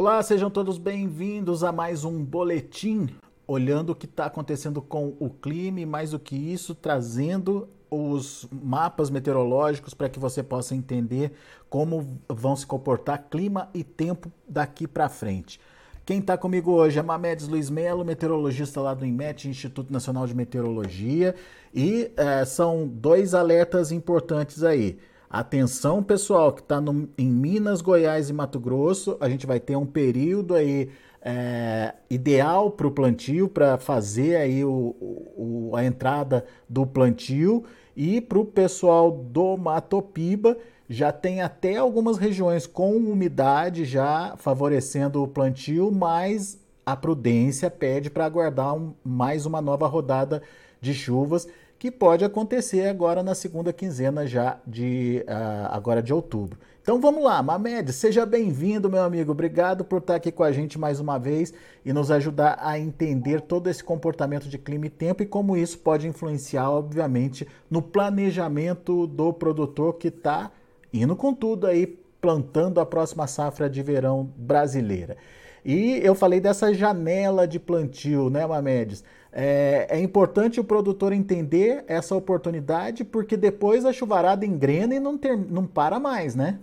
Olá, sejam todos bem-vindos a mais um boletim olhando o que está acontecendo com o clima e mais do que isso, trazendo os mapas meteorológicos para que você possa entender como vão se comportar clima e tempo daqui para frente. Quem está comigo hoje é Mamedes Luiz Melo, meteorologista lá do INMET, Instituto Nacional de Meteorologia, e é, são dois alertas importantes aí. Atenção, pessoal, que está em Minas, Goiás e Mato Grosso, a gente vai ter um período aí é, ideal para o plantio, para fazer aí o, o, a entrada do plantio. E para o pessoal do Mato Piba, já tem até algumas regiões com umidade já favorecendo o plantio, mas a prudência pede para aguardar um, mais uma nova rodada de chuvas que pode acontecer agora na segunda quinzena já de uh, agora de outubro. Então vamos lá, Mamed, seja bem-vindo, meu amigo. Obrigado por estar aqui com a gente mais uma vez e nos ajudar a entender todo esse comportamento de clima e tempo e como isso pode influenciar, obviamente, no planejamento do produtor que está indo com tudo aí, plantando a próxima safra de verão brasileira. E eu falei dessa janela de plantio, né, Mamedes? É, é, importante o produtor entender essa oportunidade, porque depois a chuvarada engrena e não, ter, não para mais, né?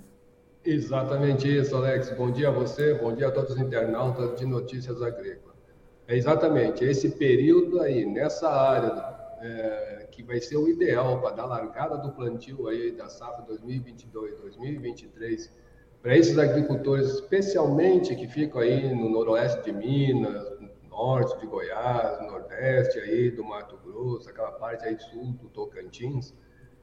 Exatamente isso, Alex. Bom dia a você, bom dia a todos os internautas de notícias agrícolas. É exatamente esse período aí, nessa área, é, que vai ser o ideal para dar largada do plantio aí da safra 2022-2023, para esses agricultores, especialmente que ficam aí no noroeste de Minas, norte de Goiás, nordeste aí do Mato Grosso, aquela parte aí sul do Tocantins,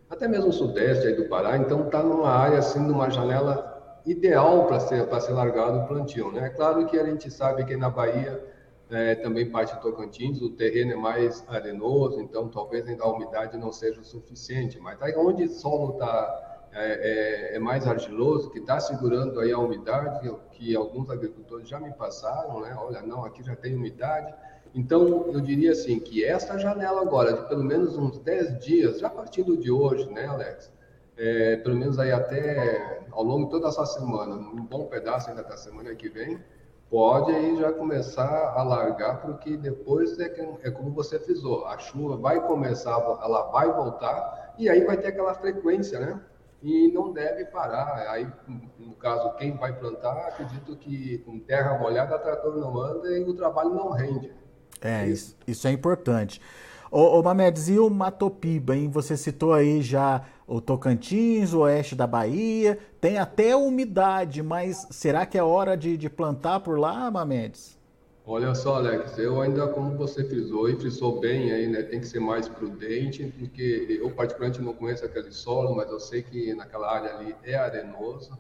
até mesmo sudeste aí do Pará, então está numa área assim, numa janela ideal para ser para ser largado o plantio, né? É claro que a gente sabe que na Bahia é, também parte do Tocantins, o terreno é mais arenoso, então talvez ainda a umidade não seja o suficiente, mas aí onde o solo está é, é, é, mais argiloso, que está segurando aí a umidade, que, alguns agricultores já me passaram, né? Olha, não, aqui já tem umidade. Então, eu diria assim, que esta janela agora, de pelo menos uns 10 dias, já partindo de hoje, né, Alex? É, pelo menos aí até ao longo de toda essa semana, um bom pedaço ainda da semana que vem, pode aí já começar a largar, porque depois é, que, é como você frisou, a chuva vai começar, ela vai voltar, e aí vai ter aquela frequência, né? E não deve parar. Aí, no caso, quem vai plantar, acredito que com terra molhada, trator não anda e o trabalho não rende. É, isso, isso é importante. Ô, ô Mamedes, e o Matopiba, hein? Você citou aí já o Tocantins, o oeste da Bahia, tem até umidade, mas será que é hora de, de plantar por lá, Mamedes? Olha só, Alex, eu ainda, como você frisou e frisou bem aí, né, tem que ser mais prudente, porque eu particularmente não conheço aquele solo, mas eu sei que naquela área ali é arenoso.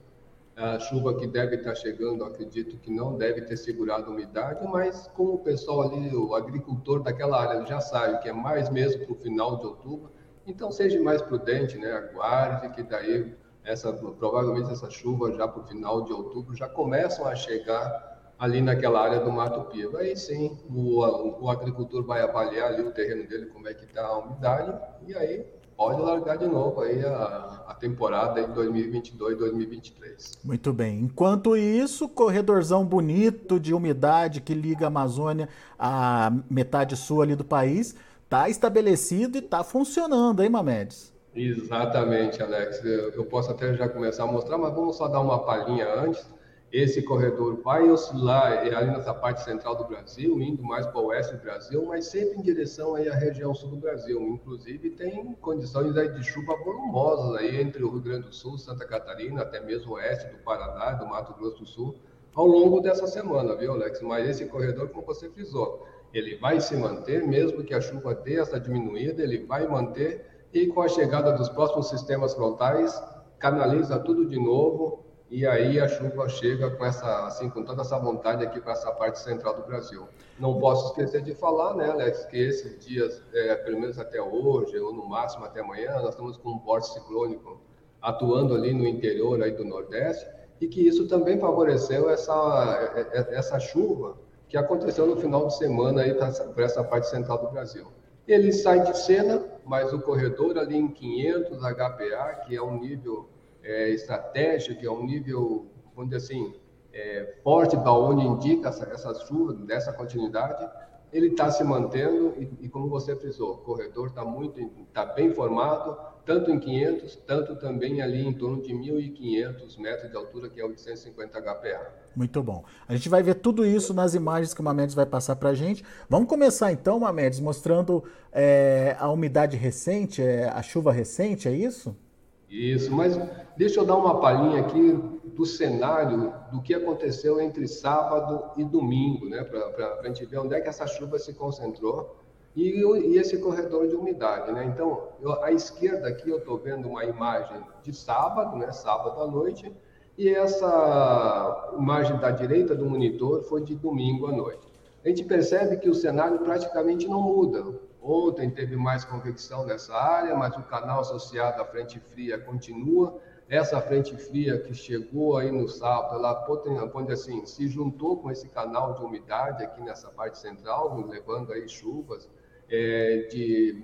A chuva que deve estar chegando, acredito que não deve ter segurado a umidade, mas como o pessoal ali, o agricultor daquela área já sabe que é mais mesmo para o final de outubro, então seja mais prudente, né, aguarde que daí essa, provavelmente essa chuva já para o final de outubro já começam a chegar ali naquela área do Mato Piba. Aí sim, o, o, agricultor vai avaliar ali o terreno dele, como é que está a umidade, e aí pode largar de novo aí a, a temporada de 2022, 2023. Muito bem. Enquanto isso, corredorzão bonito de umidade que liga a Amazônia à metade sul ali do país, está estabelecido e está funcionando, hein, Mamedes? Exatamente, Alex. Eu, eu posso até já começar a mostrar, mas vamos só dar uma palhinha antes. Esse corredor vai oscilar é ali nessa parte central do Brasil, indo mais para o oeste do Brasil, mas sempre em direção aí à região sul do Brasil. Inclusive tem condições aí de chuva volumosas aí entre o Rio Grande do Sul, Santa Catarina, até mesmo o oeste do Paraná, do Mato Grosso do Sul, ao longo dessa semana, viu, Alex? Mas esse corredor, como você frisou, ele vai se manter, mesmo que a chuva dê essa diminuída, ele vai manter, e com a chegada dos próximos sistemas frontais, canaliza tudo de novo, e aí a chuva chega com essa, assim, com toda essa vontade aqui para essa parte central do Brasil. Não posso esquecer de falar, né, Alex, que esses dias, é, pelo menos até hoje, ou no máximo até amanhã, nós estamos com um porte ciclônico atuando ali no interior aí do Nordeste, e que isso também favoreceu essa, é, é, essa chuva que aconteceu no final de semana aí para essa parte central do Brasil. Ele sai de cena, mas o corredor ali em 500 HPA, que é um nível é, estratégia, que é um nível, dizer assim, é, forte da onde indica essa, essas chuvas, dessa continuidade, ele está se mantendo e, e, como você frisou, o corredor está muito, está bem formado, tanto em 500, tanto também ali em torno de 1.500 metros de altura, que é 850 HPA. Muito bom. A gente vai ver tudo isso nas imagens que o Mamedes vai passar para a gente. Vamos começar então, Mamedes, mostrando é, a umidade recente, é, a chuva recente, é isso? Isso, mas deixa eu dar uma palhinha aqui do cenário do que aconteceu entre sábado e domingo, né? Para a gente ver onde é que essa chuva se concentrou e, e esse corredor de umidade, né? Então, eu, à esquerda aqui eu estou vendo uma imagem de sábado, né? Sábado à noite, e essa imagem da direita do monitor foi de domingo à noite. A gente percebe que o cenário praticamente não muda. Ontem teve mais convecção nessa área, mas o canal associado à frente fria continua. Essa frente fria que chegou aí no sábado, ela pode assim, se juntou com esse canal de umidade aqui nessa parte central, levando aí chuvas é, de,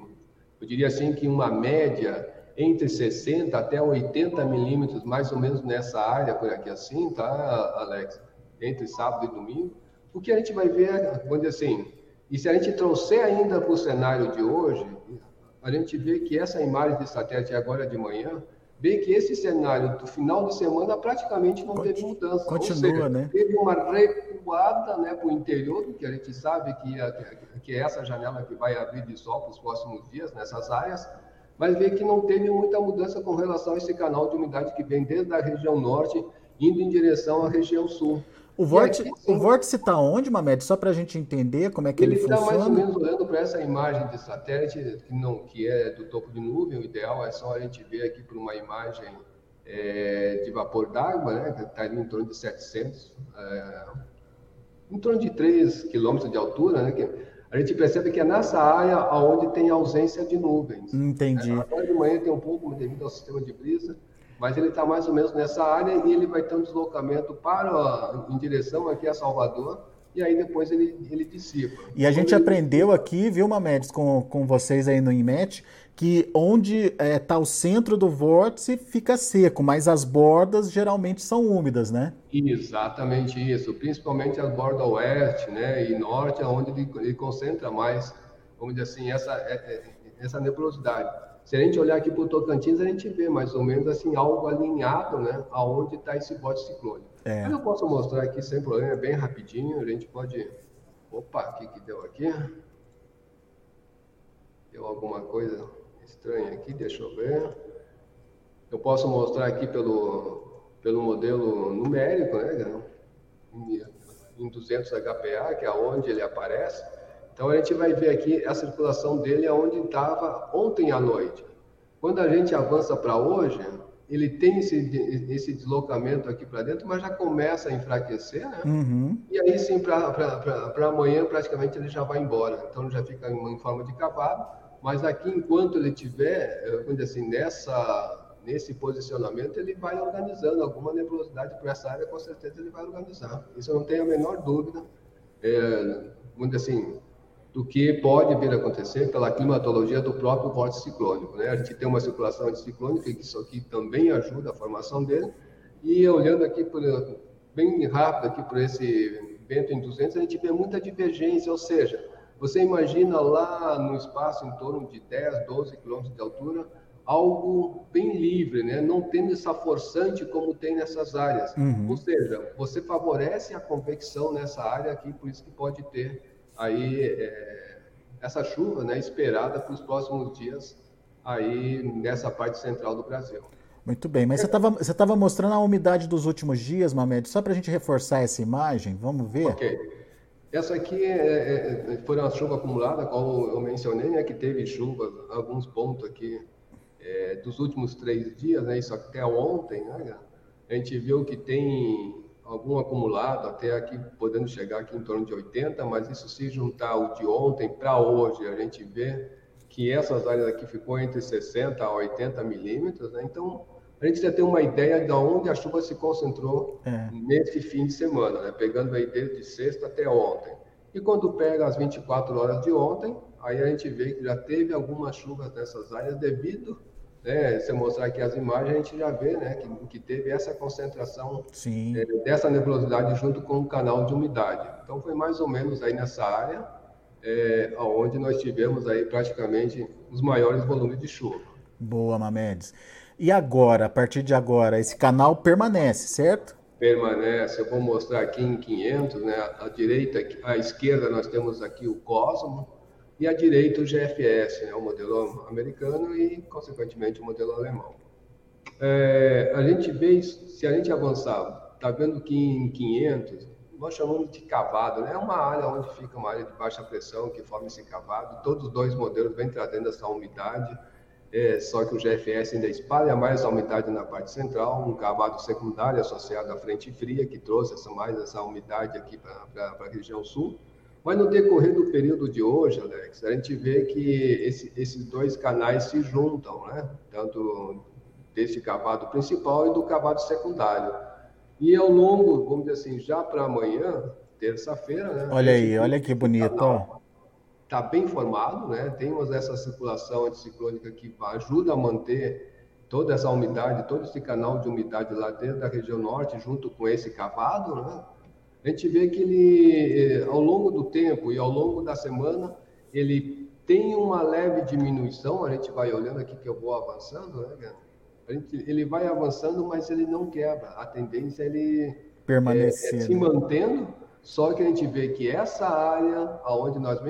eu diria assim que uma média entre 60 até 80 milímetros, mais ou menos nessa área por aqui assim, tá, Alex? Entre sábado e domingo. O que a gente vai ver, dizer assim, e se a gente trouxer ainda para o cenário de hoje, a gente vê que essa imagem de satélite agora de manhã, vê que esse cenário do final de semana praticamente não teve mudança. Continua, seja, né? Teve uma recuada né, para o interior, que a gente sabe que, que é essa janela que vai abrir de sol para os próximos dias nessas áreas, mas vê que não teve muita mudança com relação a esse canal de umidade que vem desde a região norte, indo em direção à região sul. O vórtice, aqui, o vórtice está onde, Mamed? Só para a gente entender como é que ele, ele funciona. Ele está mais ou menos olhando para essa imagem de satélite, que, não, que é do topo de nuvem. O ideal é só a gente ver aqui por uma imagem é, de vapor d'água, né, que está em torno de 700, é, em torno de 3 quilômetros de altura, né, que a gente percebe que é nessa área onde tem ausência de nuvens. Entendi. É, agora de manhã tem um pouco devido ao sistema de brisa, mas ele está mais ou menos nessa área e ele vai ter um deslocamento para em direção aqui a Salvador e aí depois ele, ele dissipa. E a gente ele... aprendeu aqui, viu, Mamedes, com, com vocês aí no IMET, que onde está é, tá o centro do vórtice fica seco, mas as bordas geralmente são úmidas, né? Exatamente isso, principalmente as bordas oeste né, e norte, onde ele, ele concentra mais, vamos dizer assim, essa, é, é, essa nebulosidade. Se a gente olhar aqui para o Tocantins, a gente vê mais ou menos assim algo alinhado, né? Aonde está esse bote ciclônico. É. Mas eu posso mostrar aqui sem problema, bem rapidinho. A gente pode. Opa, o que, que deu aqui? Deu alguma coisa estranha aqui, deixa eu ver. Eu posso mostrar aqui pelo, pelo modelo numérico, né? Em 200 HPA, que é onde ele aparece. Então a gente vai ver aqui a circulação dele aonde estava ontem à noite. Quando a gente avança para hoje, ele tem esse, esse deslocamento aqui para dentro, mas já começa a enfraquecer, né? Uhum. E aí sim, para amanhã, praticamente ele já vai embora. Então já fica em forma de cavalo. Mas aqui, enquanto ele estiver, eh, assim, nessa, nesse posicionamento, ele vai organizando alguma nebulosidade para essa área, com certeza ele vai organizar. Isso eu não tenho a menor dúvida. É, assim, do que pode vir a acontecer pela climatologia do próprio vórtice ciclônico. Né? A gente tem uma circulação anticiclônica, que isso aqui também ajuda a formação dele, e olhando aqui por, bem rápido aqui por esse vento em 200, a gente vê muita divergência, ou seja, você imagina lá no espaço em torno de 10, 12 quilômetros de altura, algo bem livre, né? não tendo essa forçante como tem nessas áreas. Uhum. Ou seja, você favorece a convecção nessa área aqui, por isso que pode ter aí é, essa chuva né, esperada para os próximos dias aí nessa parte central do Brasil. Muito bem, mas você estava mostrando a umidade dos últimos dias, Mamed, só para a gente reforçar essa imagem, vamos ver? Ok. Essa aqui é, é, é foi uma chuva acumulada, como eu mencionei, né, que teve chuva, alguns pontos aqui é, dos últimos três dias, né, isso até ontem, né, a gente viu que tem algum acumulado, até aqui podendo chegar aqui em torno de 80, mas isso se juntar o de ontem para hoje, a gente vê que essas áreas aqui ficou entre 60 a 80 milímetros, né? Então, a gente já tem uma ideia de onde a chuva se concentrou é. nesse fim de semana, né? Pegando aí desde sexta até ontem. E quando pega as 24 horas de ontem, aí a gente vê que já teve algumas chuvas nessas áreas devido né, se eu mostrar aqui as imagens, a gente já vê né, que, que teve essa concentração é, dessa nebulosidade junto com o canal de umidade. Então, foi mais ou menos aí nessa área é, onde nós tivemos aí praticamente os maiores volumes de chuva. Boa, Mamedes. E agora, a partir de agora, esse canal permanece, certo? Permanece. Eu vou mostrar aqui em 500, né? À direita, à esquerda nós temos aqui o Cosmo, e à direita o GFS, né, o modelo americano e, consequentemente, o modelo alemão. É, a gente vê, se a gente avançar, está vendo que em 500, nós chamamos de cavado, né? é uma área onde fica uma área de baixa pressão que forma esse cavado. Todos os dois modelos vêm trazendo essa umidade, é, só que o GFS ainda espalha mais a umidade na parte central, um cavado secundário associado à frente fria, que trouxe essa, mais essa umidade aqui para a região sul. Mas no decorrer do período de hoje, Alex, a gente vê que esse, esses dois canais se juntam, né? Tanto desse cavado principal e do cavado secundário. E ao longo, vamos dizer assim, já para amanhã, terça-feira, né? Olha aí, olha que bonito, ó. Está bem formado, né? Temos essa circulação anticiclônica que ajuda a manter toda essa umidade, todo esse canal de umidade lá dentro da região norte, junto com esse cavado, né? A gente vê que ele, eh, ao longo do tempo e ao longo da semana, ele tem uma leve diminuição, a gente vai olhando aqui que eu vou avançando, né, a gente, ele vai avançando, mas ele não quebra. A tendência é ele permanecer é, é se mantendo, só que a gente vê que essa área, aonde nós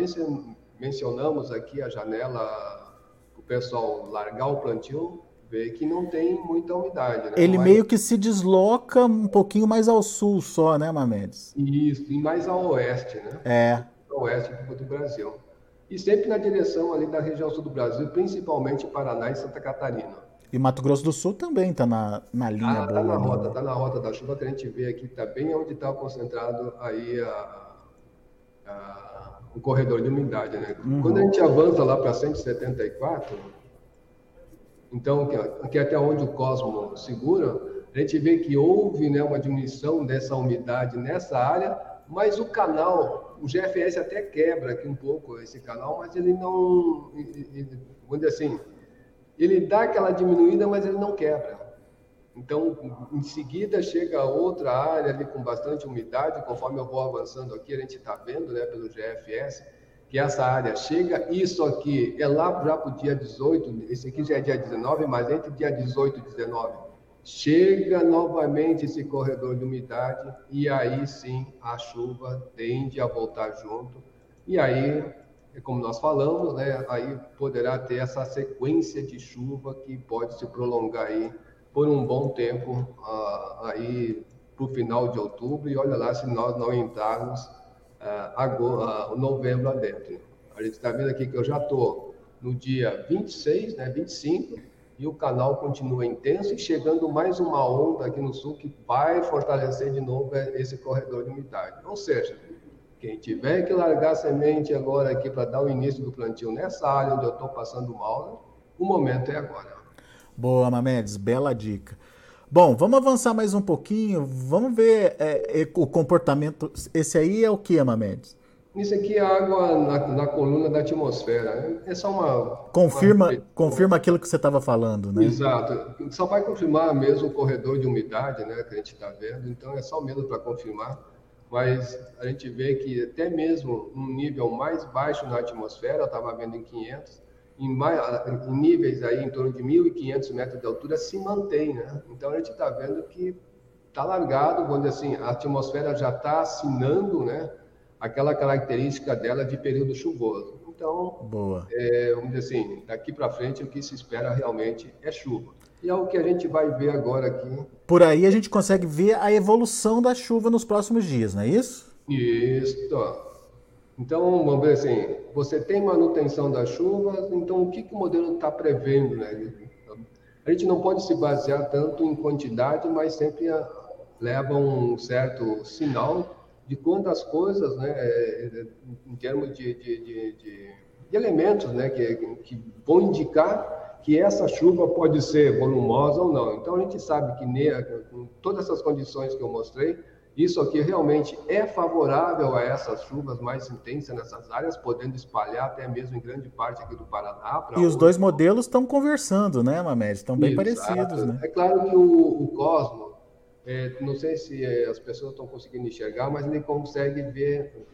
mencionamos aqui a janela, o pessoal largar o plantio, vê que não tem muita umidade. Né? Ele meio que se desloca um pouquinho mais ao sul só, né, Mamedes? Isso, e mais ao oeste, né? É. Ao oeste do Brasil. E sempre na direção ali da região sul do Brasil, principalmente Paraná e Santa Catarina. E Mato Grosso do Sul também está na, na linha ah, boa. Está na né? rota, está na rota da chuva que a gente vê aqui, está bem onde está concentrado aí a, a, o corredor de umidade, né? Uhum. Quando a gente avança lá para 174, então, aqui até onde o Cosmo segura, a gente vê que houve né, uma diminuição dessa umidade nessa área, mas o canal, o GFS até quebra aqui um pouco esse canal, mas ele não, vamos dizer assim, ele dá aquela diminuída, mas ele não quebra. Então, em seguida chega outra área ali com bastante umidade, conforme eu vou avançando aqui, a gente está vendo, né, pelo GFS, que essa área chega. Isso aqui é lá já para o dia 18, esse aqui já é dia 19, mas entre dia 18 e 19, chega novamente esse corredor de umidade e aí sim a chuva tende a voltar junto. E aí, como nós falamos, né, aí poderá ter essa sequência de chuva que pode se prolongar aí por um bom tempo uh, aí para o final de outubro. E olha lá se nós não entrarmos uh, novembro adentro. A gente está vendo aqui que eu já estou no dia 26, né, 25, e o canal continua intenso e chegando mais uma onda aqui no sul que vai fortalecer de novo esse corredor de umidade. Ou seja, quem tiver que largar semente agora aqui para dar o início do plantio nessa área onde eu estou passando mal, o momento é agora. Boa, Mamedes, bela dica. Bom, vamos avançar mais um pouquinho. Vamos ver é, é, o comportamento. Esse aí é o que, Mamedes? Isso aqui é água na, na, coluna da atmosfera. É só uma. Confirma, uma... confirma aquilo que você estava falando, né? Exato. Só vai confirmar mesmo o corredor de umidade, né, que a gente está vendo. Então é só mesmo para confirmar. Mas a gente vê que até mesmo um nível mais baixo na atmosfera, eu estava vendo em 500, em, mais, em níveis aí em torno de 1.500 metros de altura se mantém, né? Então a gente está vendo que está largado, vamos dizer assim, a atmosfera já está assinando, né? Aquela característica dela de período chuvoso. Então, Boa. É, vamos dizer assim, daqui para frente o que se espera realmente é chuva. E é o que a gente vai ver agora aqui. Por aí a gente consegue ver a evolução da chuva nos próximos dias, não é isso? Isso. Então, vamos ver assim, você tem manutenção das chuvas, então o que, que o modelo está prevendo? Né? A gente não pode se basear tanto em quantidade, mas sempre leva um certo sinal de quantas coisas, né, é, em termos de, de, de, de, elementos, né, que, que vão indicar que essa chuva pode ser volumosa ou não. Então, a gente sabe que com todas essas condições que eu mostrei, Isso aqui realmente é favorável a essas chuvas mais intensas nessas áreas, podendo espalhar até mesmo em grande parte aqui do Paraná. E os dois modelos estão conversando, né, Mamed? Estão bem parecidos, né? É claro que o, o Cosmo, é, não sei se é, as pessoas estão conseguindo enxergar, mas ele consegue ver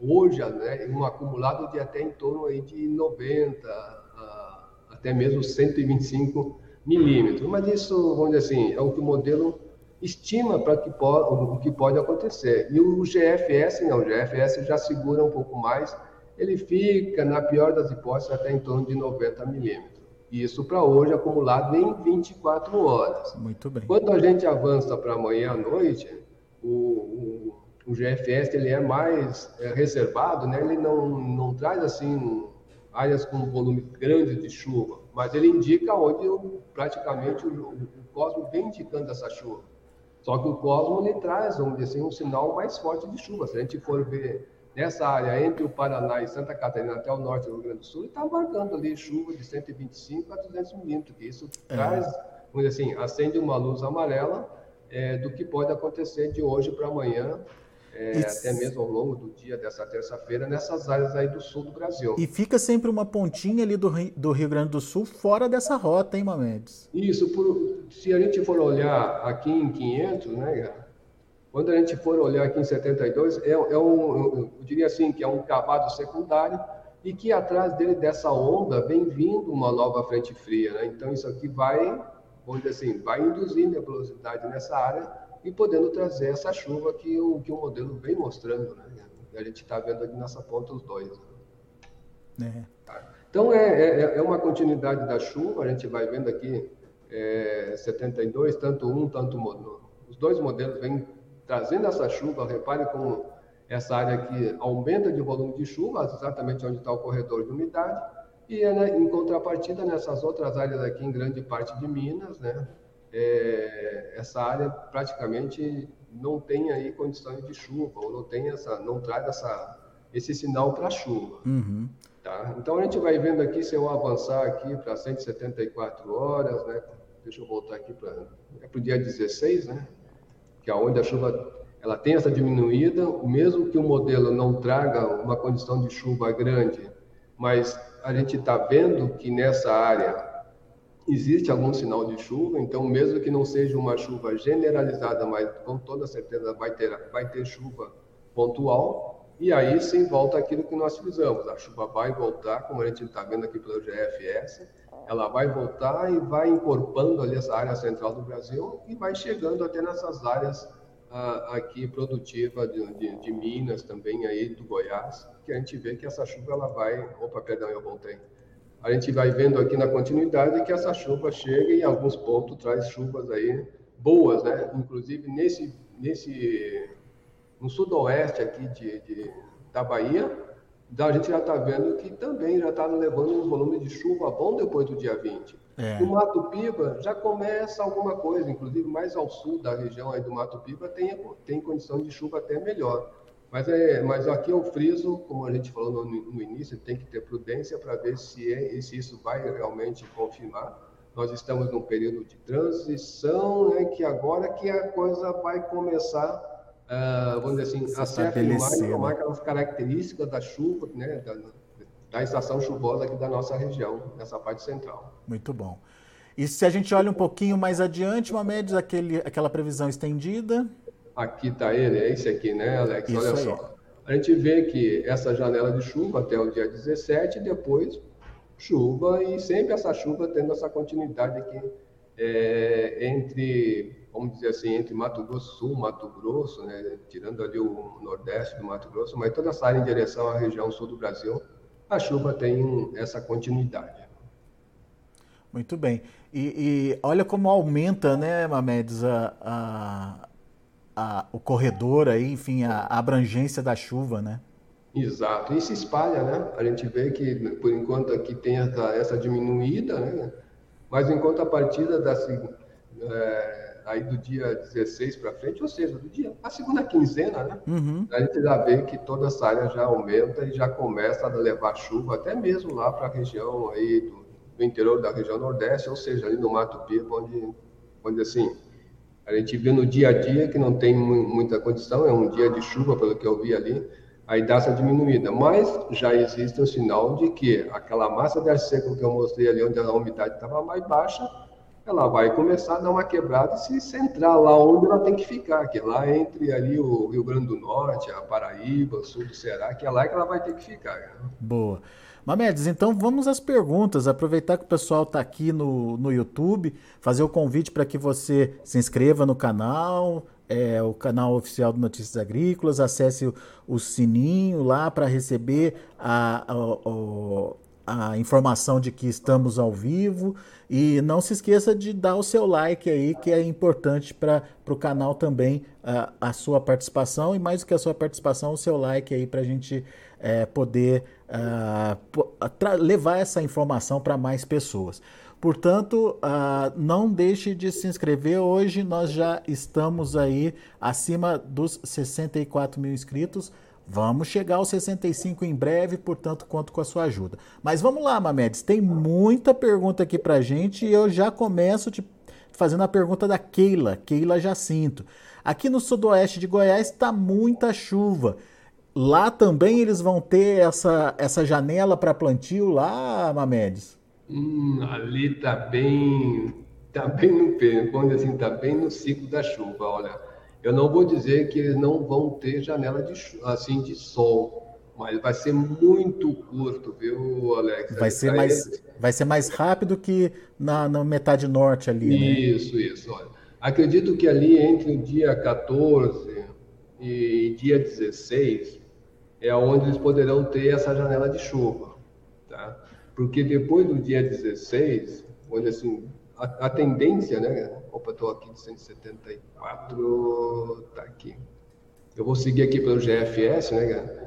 hoje né, um acumulado de até em torno aí de 90, a, até mesmo 125 milímetros. Mas isso, vamos dizer assim, é o que o modelo estima para que o que pode acontecer. E o GFS não, o GFS já segura um pouco mais, ele fica, na pior das hipóteses, até em torno de 90 milímetros. Isso para hoje acumulado em 24 horas. Muito bem. Quando a gente avança para amanhã à noite, o, o, o GFS ele é mais é, reservado, né? ele não, não traz assim áreas com volume grande de chuva, mas ele indica onde praticamente o, o cosmos vem indicando essa chuva. Só que o Cosmo ele traz, vamos dizer assim, um sinal mais forte de chuva. Se a gente for ver nessa área entre o Paraná e Santa Catarina até o norte do Rio Grande do Sul, está marcando ali chuva de 125 a 200 milímetros. Isso é. traz, vamos dizer assim, acende uma luz amarela é, do que pode acontecer de hoje para amanhã é, até mesmo ao longo do dia dessa terça-feira, nessas áreas aí do sul do Brasil. E fica sempre uma pontinha ali do, Rio, do Rio Grande do Sul fora dessa rota, hein, Mamedes? Isso, por, se a gente for olhar aqui em 500, né, quando a gente for olhar aqui em 72, é, é um, eu diria assim, que é um cavado secundário e que atrás dele, dessa onda, vem vindo uma nova frente fria, né? Então, isso aqui vai, vamos dizer assim, vai induzindo a velocidade nessa área e podendo trazer essa chuva que o, que o modelo vem mostrando. Né? A gente está vendo aqui nessa ponta os dois. Né? É. Tá? Então, é, é, é, uma continuidade da chuva, a gente vai vendo aqui é, 72, tanto um, tanto os dois modelos vêm trazendo essa chuva. Repare como essa área aqui aumenta de volume de chuva, exatamente onde está o corredor de umidade, e né, em contrapartida nessas outras áreas aqui, em grande parte de Minas, né, é, essa área praticamente não tem aí condições de chuva, ou não tem essa, não traz essa, esse sinal para chuva. Uhum. Tá? Então a gente vai vendo aqui, se eu avançar aqui para 174 horas, né? Deixa eu voltar aqui para é o dia 16, né? Que é onde a chuva ela tem essa diminuída, mesmo que o modelo não traga uma condição de chuva grande, mas a gente está vendo que nessa área existe algum sinal de chuva, então mesmo que não seja uma chuva generalizada, mas com toda certeza vai ter, vai ter chuva pontual, e aí sim volta aquilo que nós fizemos, a chuva vai voltar, como a gente está vendo aqui pelo GFS, ela vai voltar e vai incorporando ali essa área central do Brasil e vai chegando até nessas áreas ah, aqui produtivas de, de, de Minas também aí do Goiás, que a gente vê que essa chuva ela vai, opa, perdão, eu voltei, a gente vai vendo aqui na continuidade que essa chuva chega e em alguns pontos traz chuvas aí boas, né? Inclusive nesse, nesse no sudoeste aqui de, de da Bahia, a gente já está vendo que também já está levando um volume de chuva bom depois do dia 20. É. No Mato Piba já começa alguma coisa, inclusive mais ao sul da região aí do Mato Piba tem, tem condição de chuva até melhor. Mas, é, mas aqui eu friso, como a gente falou no, no início, tem que ter prudência para ver se, é, se isso vai realmente confirmar. Nós estamos num período de transição, né, que agora que a coisa vai começar, uh, vamos dizer assim, a se afirmar e tomar aquelas características da chuva, né, da, da estação chuvosa aqui da nossa região, nessa parte central. Muito bom. E se a gente olha um pouquinho mais adiante, Mamedes, aquele, aquela previsão estendida? Aqui está ele, é esse aqui, né, Alex? Isso Olha aí. só. A gente vê que essa janela de chuva até o dia 17, depois chuva, e sempre essa chuva tendo essa continuidade aqui é, entre, vamos dizer assim, entre Mato Grosso Sul, Mato Grosso, né, tirando ali o nordeste do Mato Grosso, mas toda essa área em direção à região sul do Brasil, a chuva tem essa continuidade. Muito bem. E, e olha como aumenta, né, Mamedes, a, a a, o corredor aí, enfim, a, a, abrangência da chuva, né? Exato, e se espalha, né? A gente vê que por enquanto aqui tem essa, essa diminuída, né? Mas enquanto a partida da é, aí do dia 16 para frente, ou seja, do dia a segunda quinzena, né? Uhum. A gente já vê que toda essa área já aumenta e já começa a levar chuva, até mesmo lá para a região aí do, do, interior da região nordeste, ou seja, ali no Mato Piba, onde, onde assim A gente vê no dia a dia que não tem muita condição, é um dia de chuva, pelo que eu vi ali, aí dá essa diminuída. Mas já existe um sinal de que aquela massa de ar seco que eu mostrei ali, onde a umidade estava mais baixa, ela vai começar a dar uma quebrada e se centrar lá onde ela tem que ficar, que é lá entre ali o Rio Grande do Norte, a Paraíba, o sul do Ceará, que é lá que ela vai ter que ficar. Né? Boa. Mamedes, então vamos às perguntas. Aproveitar que o pessoal está aqui no, no YouTube, fazer o convite para que você se inscreva no canal, é, o canal oficial do Notícias Agrícolas, acesse o, o sininho lá para receber a, a, a, informação de que estamos ao vivo. E não se esqueça de dar o seu like aí, que é importante para o canal também a, a sua participação. E mais do que a sua participação, o seu like aí para a gente é, poder uh, levar essa informação para mais pessoas. Portanto, uh, não deixe de se inscrever. Hoje nós já estamos aí acima dos 64 mil inscritos. Vamos chegar aos 65 em breve, portanto, conto com a sua ajuda. Mas vamos lá, Mamedes, tem muita pergunta aqui para gente e eu já começo te fazendo a pergunta da Keila, Keila Jacinto. Aqui no sudoeste de Goiás está muita chuva. Lá também eles vão ter essa, essa janela para plantio lá, Mamedes? Hum, ali está bem, tá bem no quando assim, tá bem no ciclo da chuva. Olha, eu não vou dizer que eles não vão ter janela de assim de sol, mas vai ser muito curto, viu, Alex? Vai ser mais, vai ser mais rápido que na, na metade norte ali, né? Isso, isso. Olha, acredito que ali entre o dia 14 e dia 16 é onde eles poderão ter essa janela de chuva, tá? Porque depois do dia 16, onde assim, a, a tendência, né? Opa, estou aqui de 174, tá aqui. Eu vou seguir aqui pelo GFS, né,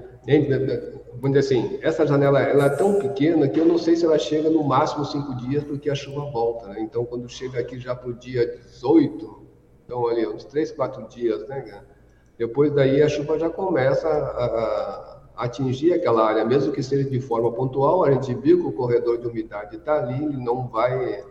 Vamos dizer assim, essa janela ela é tão pequena que eu não sei se ela chega no máximo cinco dias, porque a chuva volta, né? Então, quando chega aqui já para o dia 18, então ali uns três, quatro dias, né, depois daí a chuva já começa a, a, atingir aquela área, mesmo que seja de forma pontual, a gente viu que o corredor de umidade está ali, ele não vai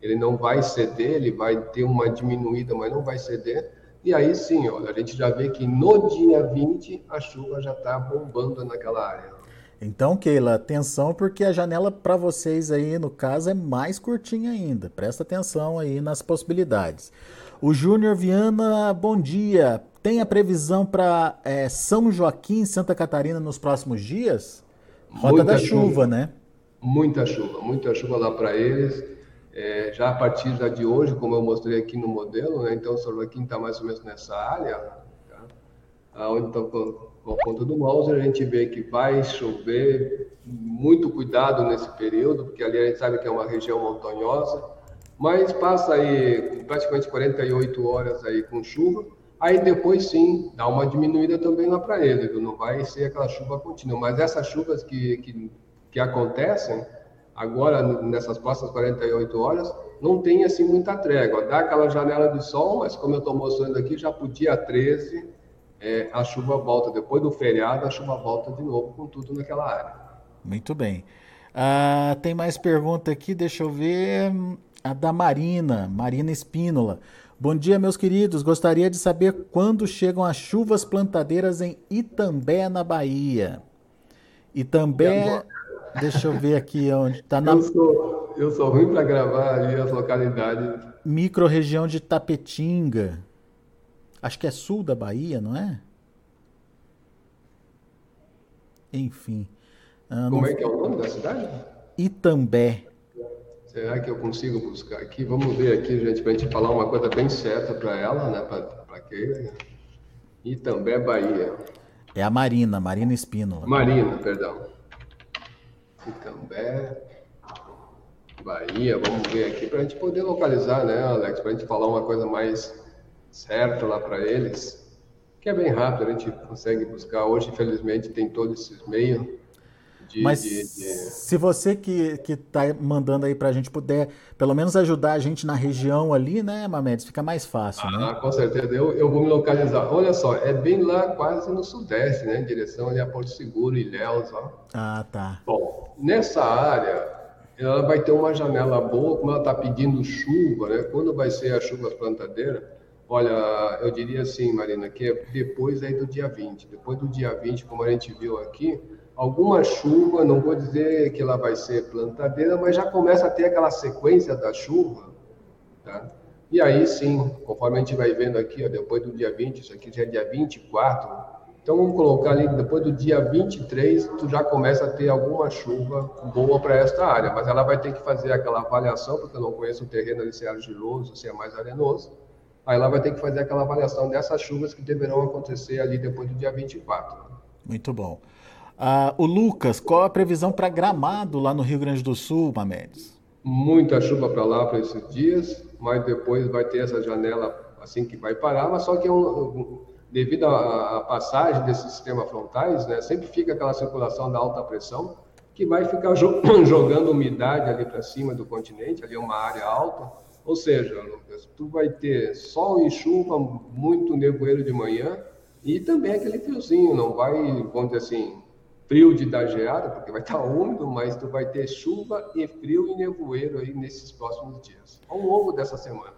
ele não vai ceder, ele vai ter uma diminuída, mas não vai ceder. E aí sim, olha, a gente já vê que no dia 20 a chuva já está bombando naquela área. Então, Keila, atenção porque a janela para vocês aí no caso é mais curtinha ainda. Presta atenção aí nas possibilidades. O Júnior Viana, bom dia. Tem a previsão para é, São Joaquim, Santa Catarina, nos próximos dias? Rota muita da chuva, chuva, né? Muita chuva, muita chuva lá para eles. É, já a partir já de hoje, como eu mostrei aqui no modelo, né? então São Joaquim está mais ou menos nessa área, tá? onde está com, com a ponta do mouse, a gente vê que vai chover, muito cuidado nesse período, porque ali a gente sabe que é uma região montanhosa, mas passa aí praticamente 48 horas aí com chuva, aí depois sim dá uma diminuída também lá para ele, não vai ser aquela chuva contínua, mas essas chuvas que, que, que acontecem agora nessas próximas 48 horas não tem assim muita trégua, dá aquela janela de sol, mas como eu estou mostrando aqui, já para o dia 13 é, a chuva volta, depois do feriado a chuva volta de novo com tudo naquela área. Muito bem. Ah, tem mais pergunta aqui, deixa eu ver a da Marina, Marina Espínola. Bom dia, meus queridos. Gostaria de saber quando chegam as chuvas plantadeiras em Itambé, na Bahia. Itambé, deixa eu ver aqui onde está. Na... Eu, sou, eu sou ruim para gravar ali as localidades. Micro-região de Tapetinga. Acho que é sul da Bahia, não é? Enfim. Ah, Como é que é o nome da cidade? Itambé. Será que eu consigo buscar aqui? Vamos ver aqui, gente, para a gente falar uma coisa bem certa para ela, né? Para Keila. E também Bahia. É a Marina, Marina Espínola. Marina, perdão. Itambé, Bahia, vamos ver aqui para a gente poder localizar, né, Alex? Para a gente falar uma coisa mais certa lá para eles, que é bem rápido, a gente consegue buscar. Hoje, infelizmente, tem todos esses meios de, Mas de, de... se você que está mandando aí para a gente puder, pelo menos ajudar a gente na região ali, né, Mamedes, fica mais fácil, né? ah, né? com certeza. Eu, eu vou me localizar. Olha só, é bem lá quase no sudeste, né? Em direção ali a Porto Seguro, Ilhéus, ó. Ah, tá. Bom, nessa área, ela vai ter uma janela boa, como ela está pedindo chuva, né? Quando vai ser a chuva plantadeira, Olha, eu diria assim, Marina, que é depois aí do dia 20. Depois do dia 20, como a gente viu aqui, alguma chuva, não vou dizer que ela vai ser plantadeira, mas já começa a ter aquela sequência da chuva, tá? E aí sim, conforme a gente vai vendo aqui, ó, depois do dia 20, isso aqui já é dia 24, então vamos colocar ali, depois do dia 23, tu já começa a ter alguma chuva boa para esta área, mas ela vai ter que fazer aquela avaliação, porque eu não conheço o terreno ali, se é argiloso, se é mais arenoso, aí ela vai ter que fazer aquela avaliação dessas chuvas que deverão acontecer ali depois do dia 24. Muito bom. Ah, o Lucas, qual a previsão para Gramado lá no Rio Grande do Sul, Mamedes? Muita chuva para lá para esses dias, mas depois vai ter essa janela assim que vai parar, mas só que é um, devido à passagem desses sistemas frontais, né, sempre fica aquela circulação da alta pressão que vai ficar jogando umidade ali para cima do continente, ali é uma área alta, ou seja, Lucas, tu vai ter sol e chuva, muito nevoeiro de manhã e também aquele friozinho, não vai, vamos dizer assim, frio de dar geada, porque vai estar úmido, mas tu vai ter chuva e frio e nevoeiro aí nesses próximos dias, ao longo dessa semana.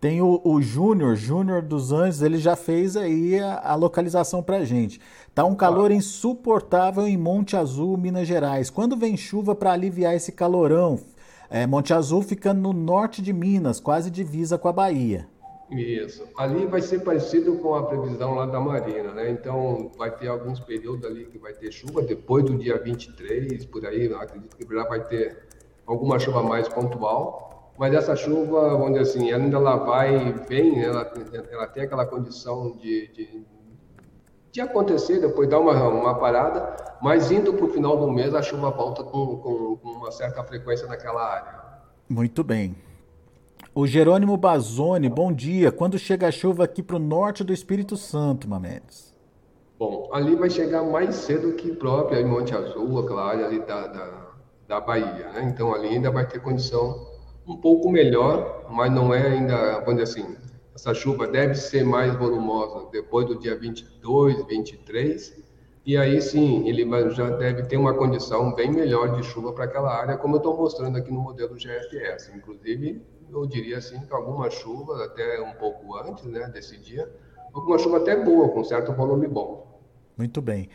Tem o, o Júnior, Júnior dos Anjos, ele já fez aí a, a localização pra gente. Tá um calor ah. insuportável em Monte Azul, Minas Gerais. Quando vem chuva para aliviar esse calorão? É, Monte Azul fica no norte de Minas, quase divisa com a Bahia. Isso. Ali vai ser parecido com a previsão lá da Marina, né? Então, vai ter alguns períodos ali que vai ter chuva, depois do dia 23, por aí, acredito que já vai ter alguma chuva mais pontual. Mas essa chuva, vamos dizer assim, ainda ela vai, vem, ela, ela tem aquela condição de, de, de acontecer, depois dar uma, uma parada, mas indo para o final do mês, a chuva volta com, com, com uma certa frequência naquela área. Muito bem. O Jerônimo Bazoni, bom dia. Quando chega a chuva aqui para o norte do Espírito Santo, Mamedes? Bom, ali vai chegar mais cedo que própria em Monte Azul, aquela área ali da, da, da Bahia, né? Então ali ainda vai ter condição um pouco melhor, mas não é ainda, vamos dizer assim, essa chuva deve ser mais volumosa depois do dia 22, 23, e aí sim ele já deve ter uma condição bem melhor de chuva para aquela área, como eu estou mostrando aqui no modelo GFS. Inclusive, eu diria assim, que alguma chuva, até um pouco antes né, desse dia, alguma chuva até boa, com certo volume bom. Muito bem.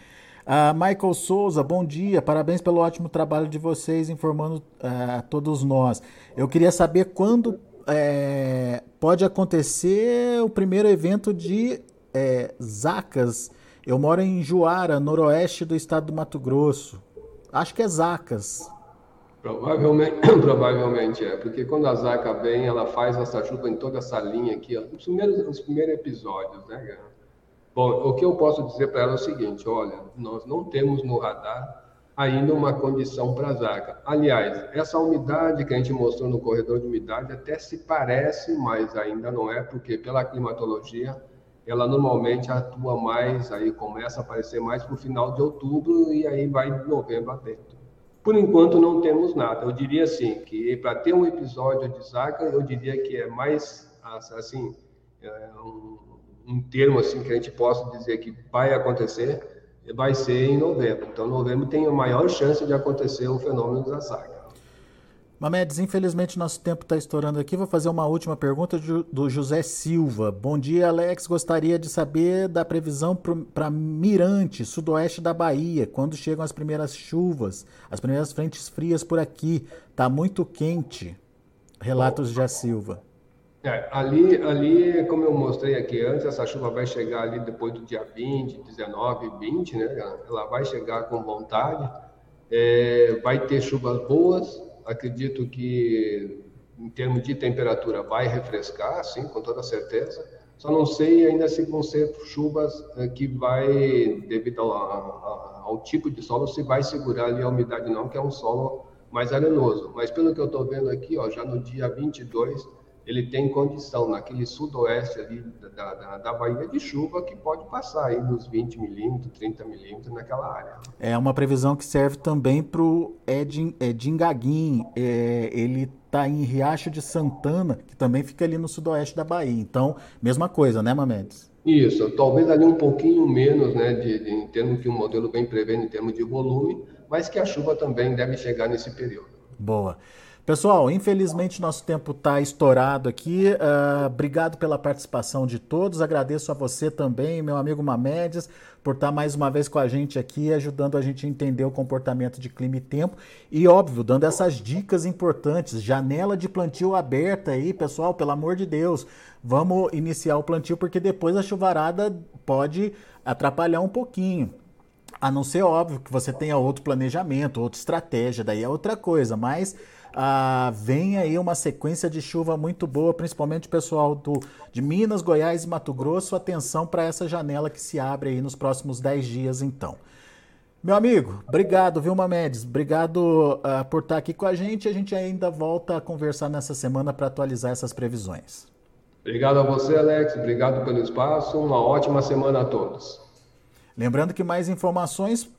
Uh, Michael Souza, bom dia, parabéns pelo ótimo trabalho de vocês informando uh, a todos nós. Eu queria saber quando é, pode acontecer o primeiro evento de é, Zacas. Eu moro em Juara, noroeste do estado do Mato Grosso. Acho que é Zacas. Provavelmente, provavelmente é, porque quando a Zaca vem, ela faz essa chuva em toda essa linha aqui, ó, nos, primeiros, nos primeiros episódios, né, Gana? Bom, o que eu posso dizer para ela é o seguinte: olha, nós não temos no radar ainda uma condição para a Zaca. Aliás, essa umidade que a gente mostrou no corredor de umidade até se parece, mas ainda não é, porque pela climatologia ela normalmente atua mais, aí começa a aparecer mais para o final de outubro e aí vai de novembro a dentro. Por enquanto não temos nada. Eu diria assim que para ter um episódio de saca, eu diria que é mais assim é um, um, termo assim que a gente possa dizer que vai acontecer, vai ser em novembro. Então novembro tem a maior chance de acontecer o fenômeno da saca. Mamedes, infelizmente nosso tempo está estourando aqui. Vou fazer uma última pergunta do José Silva. Bom dia, Alex. Gostaria de saber da previsão para Mirante, sudoeste da Bahia, quando chegam as primeiras chuvas, as primeiras frentes frias por aqui. Está muito quente. Relatos de Silva. É, ali, ali, como eu mostrei aqui antes, essa chuva vai chegar ali depois do dia 20, 19, 20, né? Ela vai chegar com vontade. É, vai ter chuvas boas, acredito que em termos de temperatura vai refrescar, sim, com toda certeza. Só não sei ainda se vão ser chuvas eh, que vai, devido ao, ao, ao tipo de solo, se vai segurar ali a umidade não, que é um solo mais arenoso. Mas pelo que eu estou vendo aqui, ó, já no dia 22, ele tem condição naquele sudoeste ali da, da, da Bahia de chuva que pode passar aí dos 20 milímetros, 30 milímetros naquela área. É uma previsão que serve também para o Edingaguim. É, ele está em Riacho de Santana, que também fica ali no sudoeste da Bahia. Então, mesma coisa, né, Mamedes? Isso, talvez ali um pouquinho menos, né, de, de, em termos que o modelo vem prevendo em termos de volume, mas que a chuva também deve chegar nesse período. Boa. Pessoal, infelizmente nosso tempo está estourado aqui. Uh, obrigado pela participação de todos. Agradeço a você também, meu amigo Mamedes, por estar tá mais uma vez com a gente aqui, ajudando a gente a entender o comportamento de clima e tempo. E, óbvio, dando essas dicas importantes. Janela de plantio aberta aí, pessoal, pelo amor de Deus. Vamos iniciar o plantio, porque depois a chuvarada pode atrapalhar um pouquinho. A não ser óbvio que você tenha outro planejamento, outra estratégia, daí é outra coisa, mas ah, vem aí uma sequência de chuva muito boa, principalmente o pessoal do, de Minas, Goiás e Mato Grosso. Atenção para essa janela que se abre aí nos próximos 10 dias, então. Meu amigo, obrigado, Vilma Mendes. Obrigado uh, por estar aqui com a gente. A gente ainda volta a conversar nessa semana para atualizar essas previsões. Obrigado a você, Alex. Obrigado pelo espaço. Uma ótima semana a todos. Lembrando que mais informações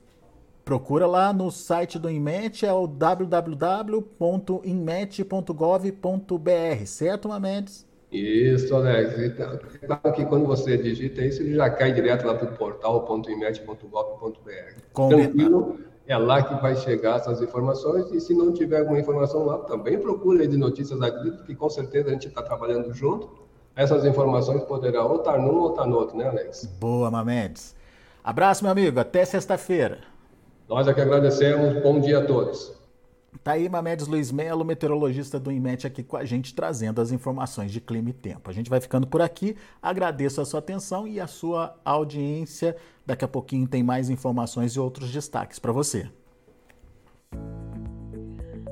procura lá no site do INMET, é o www.inmet.gov.br, certo, Mamedes? Isso, Alex. Então, claro que quando você digita isso, ele já cai direto lá para o portal.imet.gov.br. Tranquilo, é lá que vai chegar essas informações. E se não tiver alguma informação lá, também procure de notícias agrícolas, que com certeza a gente está trabalhando junto. Essas informações poderão ou estar num ou estar no outro, né, Alex? Boa, Mamedes. Abraço, meu amigo. Até sexta-feira. Nós é que agradecemos. Bom dia a todos. Tá aí Mamedes Luiz Melo, meteorologista do IMET, aqui com a gente, trazendo as informações de clima e tempo. A gente vai ficando por aqui. Agradeço a sua atenção e a sua audiência. Daqui a pouquinho tem mais informações e outros destaques para você.